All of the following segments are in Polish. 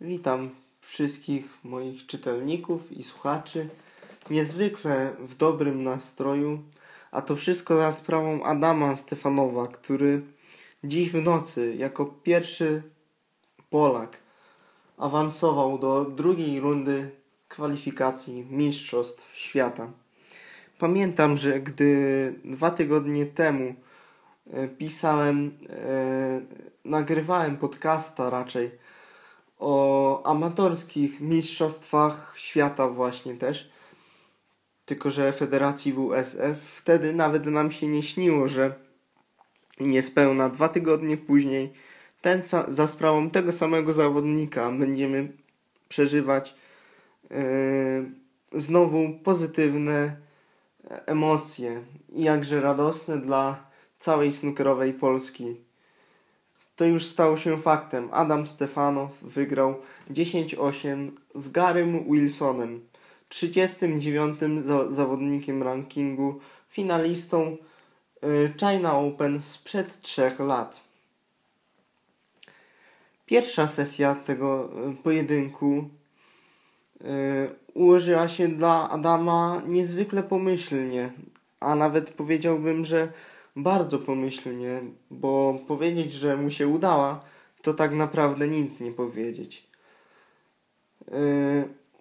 Witam wszystkich moich czytelników i słuchaczy. Niezwykle w dobrym nastroju, a to wszystko za sprawą Adama Stefanowa, który dziś w nocy jako pierwszy Polak awansował do drugiej rundy kwalifikacji Mistrzostw Świata. Pamiętam, że gdy dwa tygodnie temu pisałem, e, nagrywałem podcasta raczej o amatorskich mistrzostwach świata właśnie też, tylko że Federacji WSF, wtedy nawet nam się nie śniło, że niespełna dwa tygodnie później ten za sprawą tego samego zawodnika będziemy przeżywać yy, znowu pozytywne emocje jakże radosne dla całej snookerowej Polski. To już stało się faktem. Adam Stefanow wygrał 10-8 z Garym Wilsonem, 39. za zawodnikiem rankingu, finalistą y, China Open sprzed 3 lat. Pierwsza sesja tego y, pojedynku y, ułożyła się dla Adama niezwykle pomyślnie, a nawet powiedziałbym, że bardzo pomyślnie, bo powiedzieć, że mu się udała, to tak naprawdę nic nie powiedzieć. Yy,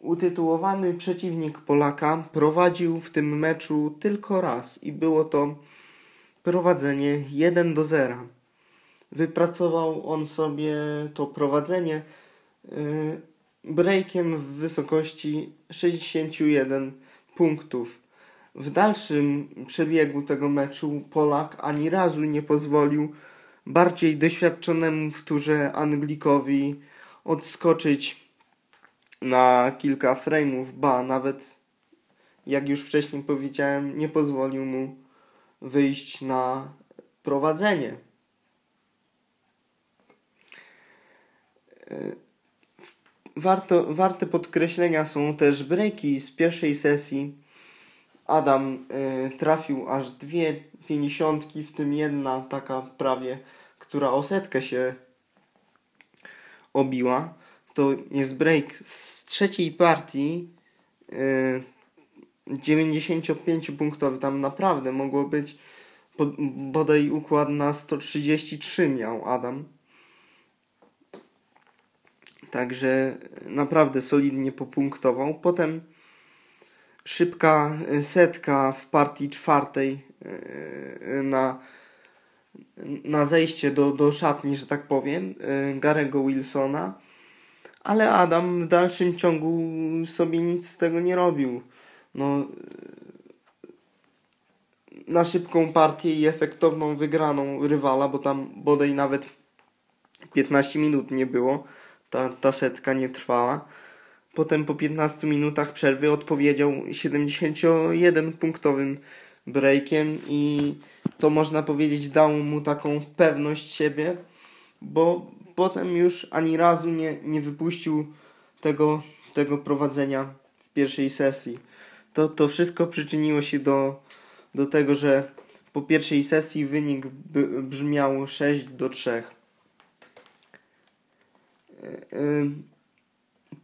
utytułowany przeciwnik Polaka prowadził w tym meczu tylko raz i było to prowadzenie 1 do 0. Wypracował on sobie to prowadzenie yy, breakiem w wysokości 61 punktów. W dalszym przebiegu tego meczu Polak ani razu nie pozwolił bardziej doświadczonemu w turze Anglikowi odskoczyć na kilka frame'ów, ba nawet jak już wcześniej powiedziałem, nie pozwolił mu wyjść na prowadzenie. Warto, warte podkreślenia są też breaki z pierwszej sesji. Adam y, trafił aż dwie pięćdziesiątki, w tym jedna taka prawie, która o setkę się obiła. To jest break z trzeciej partii. Y, 95-punktowy, tam naprawdę mogło być bodaj układ na 133 miał Adam. Także naprawdę solidnie popunktował. Potem szybka setka w partii czwartej e, na, na zejście do, do szatni, że tak powiem, e, Garego Wilsona. Ale Adam w dalszym ciągu sobie nic z tego nie robił. No, na szybką partię i efektowną wygraną rywala, bo tam bodaj nawet 15 minut nie było ta, ta setka nie trwała. Potem po 15 minutach przerwy odpowiedział 71-punktowym breakiem i to można powiedzieć dało mu taką pewność siebie, bo potem już ani razu nie, nie wypuścił tego, tego prowadzenia w pierwszej sesji. To, to wszystko przyczyniło się do, do tego, że po pierwszej sesji wynik brzmiał 6 do 3. Y,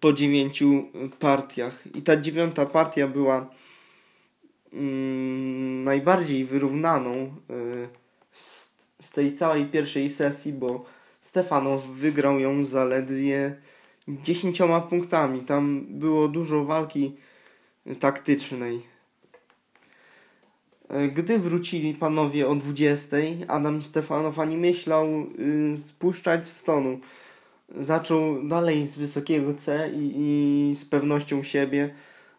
po dziewięciu partiach. I ta dziewiąta partia była mm, najbardziej wyrównaną y, z tej całej pierwszej sesji, bo Stefanow wygrał ją zaledwie dziesięcioma punktami. Tam było dużo walki taktycznej. Y, gdy wrócili panowie o 20, Adam Stefanow ani myślał spuszczać stonu zaczął dalej z wysokiego C i, i z pewnością siebie.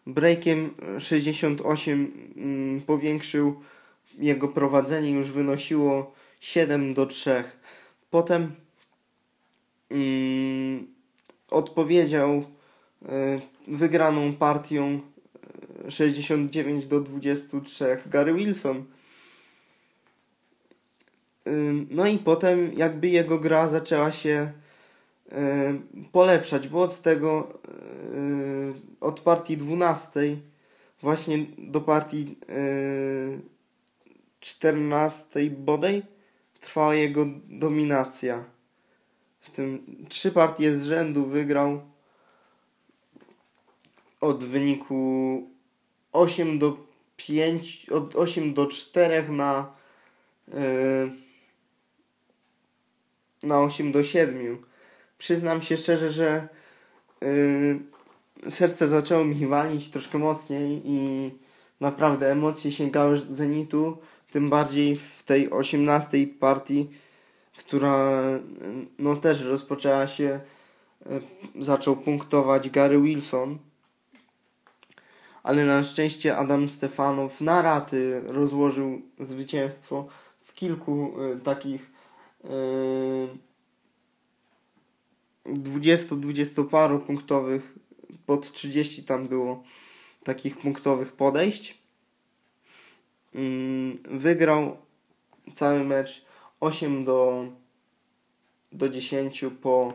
Breakiem 68 mm, powiększył jego prowadzenie, już wynosiło 7 do 3. Potem mm, odpowiedział y, wygraną partią 69 do 23 Gary Wilson. Y, no i potem jakby jego gra zaczęła się E, polepszać, bo od tego, e, od partii 12 właśnie do partii 14 bodaj trwała jego dominacja. w tym trzy partie z rzędu wygrał od wyniku 8 do 5, od 8 do 4 na na 8 do 7. Przyznam się szczerze, że yy, serce zaczęło mi walić troszkę mocniej i naprawdę emocje sięgały zenitu, tym bardziej w tej 18 partii, która no też rozpoczęła się, yy, zaczął punktować Gary Wilson. Ale na szczęście Adam Stefanow na raty rozłożył zwycięstwo w kilku y, takich y, 20-20 paru punktowych, pod 30 tam było takich punktowych podejść. Y, wygrał cały mecz 8 do, do 10 po,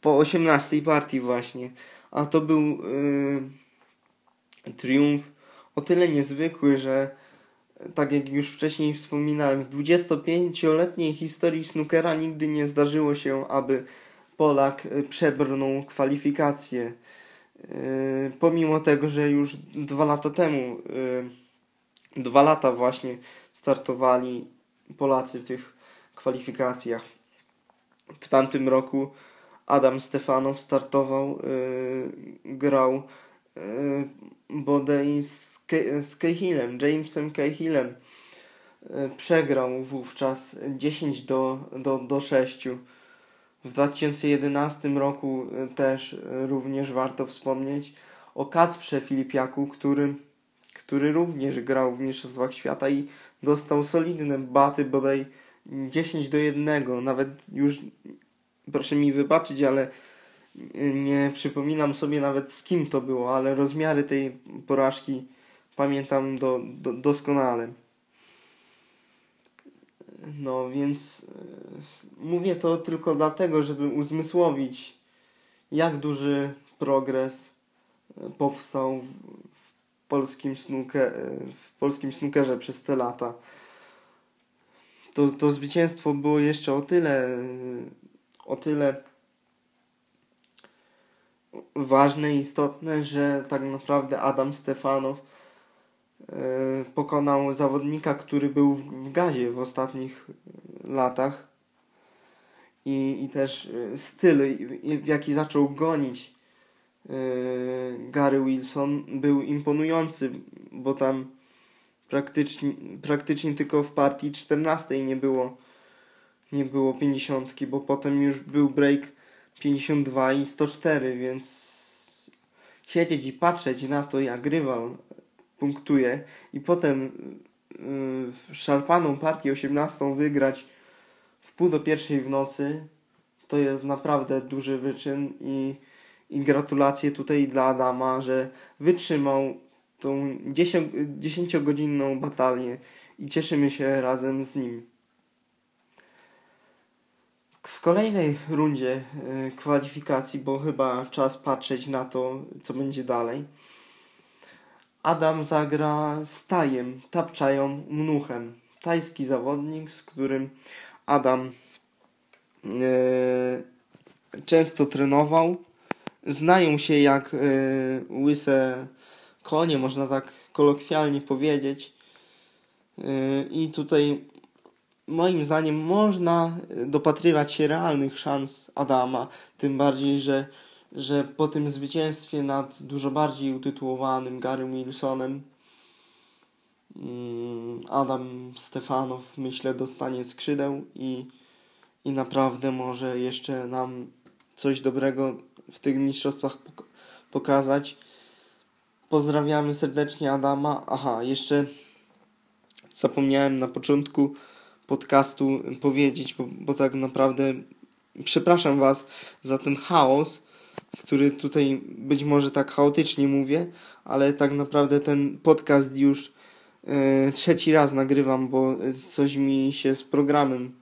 po 18 partii właśnie. A to był y, triumf o tyle niezwykły, że tak jak już wcześniej wspominałem, w 25-letniej historii snookera nigdy nie zdarzyło się, aby Polak y, przebrnął kwalifikacje. Yy, pomimo tego, że już dwa lata temu, yy, dwa lata właśnie startowali Polacy w tych kwalifikacjach. W tamtym roku Adam Stefanow startował, grał yy, bodaj z, z Cahillem, Jamesem Cahillem. E, przegrał wówczas 10 do, do, do 6. W 2011 roku e, też e, również warto wspomnieć o Kacprze Filipiaku, który, który również grał w Mistrzostwach Świata i dostał solidne baty, bodaj 10 do 1. Nawet już, proszę mi wybaczyć, ale nie przypominam sobie nawet z kim to było, ale rozmiary tej porażki pamiętam do, do, doskonale. No więc e, mówię to tylko dlatego, żeby uzmysłowić, jak duży progres e, powstał w, w polskim, snooker, e, w polskim przez te lata. To, to zwycięstwo było jeszcze o tyle, o tyle ważne i istotne, że tak naprawdę Adam Stefanow e, pokonał zawodnika, który był w, gazie w ostatnich latach. I, i też e, styl, w jaki zaczął gonić e, Gary Wilson był imponujący, bo tam praktycznie, praktycznie tylko w partii 14 nie było nie było 50, bo potem już był break 52 i 104, więc siedzieć i patrzeć na to, jak rywal punktuje i potem yy, szarpaną partię 18 wygrać w pół do pierwszej w nocy, to jest naprawdę duży wyczyn i, i gratulacje tutaj dla Adama, że wytrzymał tą 10-godzinną batalię i cieszymy się razem z nim. W kolejnej rundzie y, kwalifikacji, bo chyba czas patrzeć na to, co będzie dalej, Adam zagra z Tajem, Tapczają Mnuchem. Tajski zawodnik, z którym Adam y, często trenował. Znają się jak y, łyse konie, można tak kolokwialnie powiedzieć. I tutaj moim zdaniem można dopatrywać się realnych szans Adama, tym bardziej, że, że po tym zwycięstwie nad dużo bardziej utytułowanym Garym Wilsonem mm, Adam Stefanow myślę dostanie skrzydeł i, i naprawdę może jeszcze nam coś dobrego w tych mistrzostwach pokazać. Pozdrawiamy serdecznie Adama. Aha, jeszcze zapomniałem na początku podcastu powiedzieć, bo, bo tak naprawdę przepraszam Was za ten chaos, który tutaj być może tak chaotycznie mówię, ale tak naprawdę ten podcast już e, trzeci raz nagrywam, bo coś mi się z programem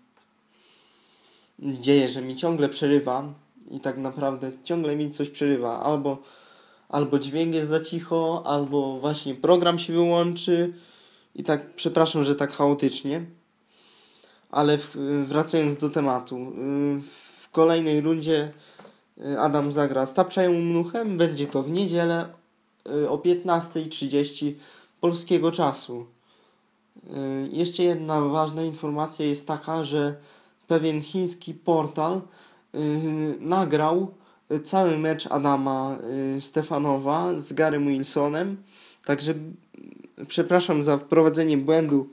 dzieje, że mi ciągle przerywa i tak naprawdę ciągle mi coś przerywa. Albo, albo dźwięk jest za cicho, albo właśnie program się wyłączy i tak przepraszam, że tak chaotycznie Ale wracając do tematu. W kolejnej rundzie Adam zagra z Tapczają Mnuchem. Będzie to w niedzielę o 15.30 polskiego czasu. Jeszcze jedna ważna informacja jest taka, że pewien chiński portal nagrał cały mecz Adama Stefanowa z Garym Wilsonem. Także przepraszam za wprowadzenie błędu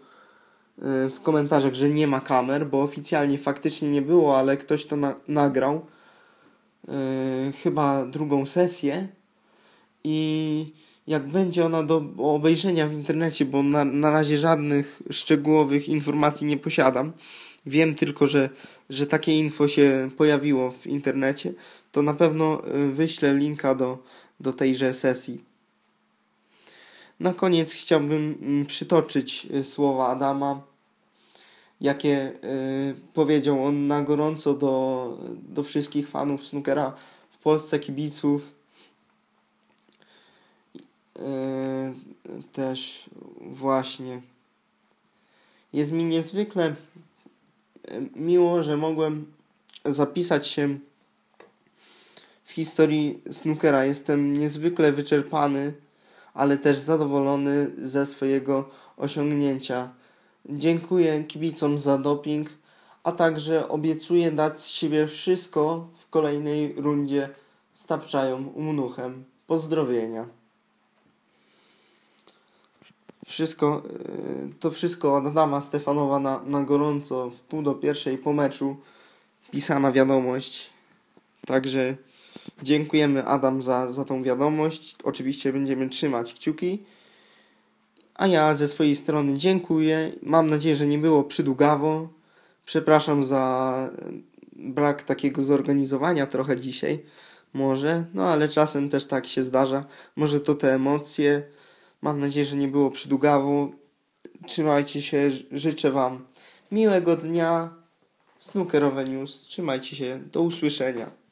w komentarzach, że nie ma kamer, bo oficjalnie faktycznie nie było, ale ktoś to na nagrał. Chyba drugą sesję. I jak będzie ona do obejrzenia w internecie, bo na, na razie żadnych szczegółowych informacji nie posiadam. Wiem tylko, że, że takie info się pojawiło w internecie, to na pewno wyślę linka do, do tejże sesji. Na koniec chciałbym mm, przytoczyć y, słowa Adama, jakie y, powiedział on na gorąco do, do wszystkich fanów snookera w Polsce, kibiców. Y, też właśnie jest mi niezwykle miło, że mogłem zapisać się w historii snookera. Jestem niezwykle wyczerpany ale też zadowolony ze swojego osiągnięcia. Dziękuję kibicom za doping, a także obiecuję dać z siebie wszystko w kolejnej rundzie z Tapczają Umnuchem. Pozdrowienia. Wszystko, e, to wszystko od Adama Stefanowa na, na gorąco w pół do pierwszej po meczu pisana wiadomość. Także Dziękujemy Adam za, za tą wiadomość. Oczywiście będziemy trzymać kciuki. A ja ze swojej strony dziękuję. Mam nadzieję, że nie było przydługawo. Przepraszam za brak takiego zorganizowania trochę dzisiaj. Może, no ale czasem też tak się zdarza. Może to te emocje. Mam nadzieję, że nie było przydługawo. Trzymajcie się, życzę Wam miłego dnia. Snookerowe News. Trzymajcie się. Do usłyszenia.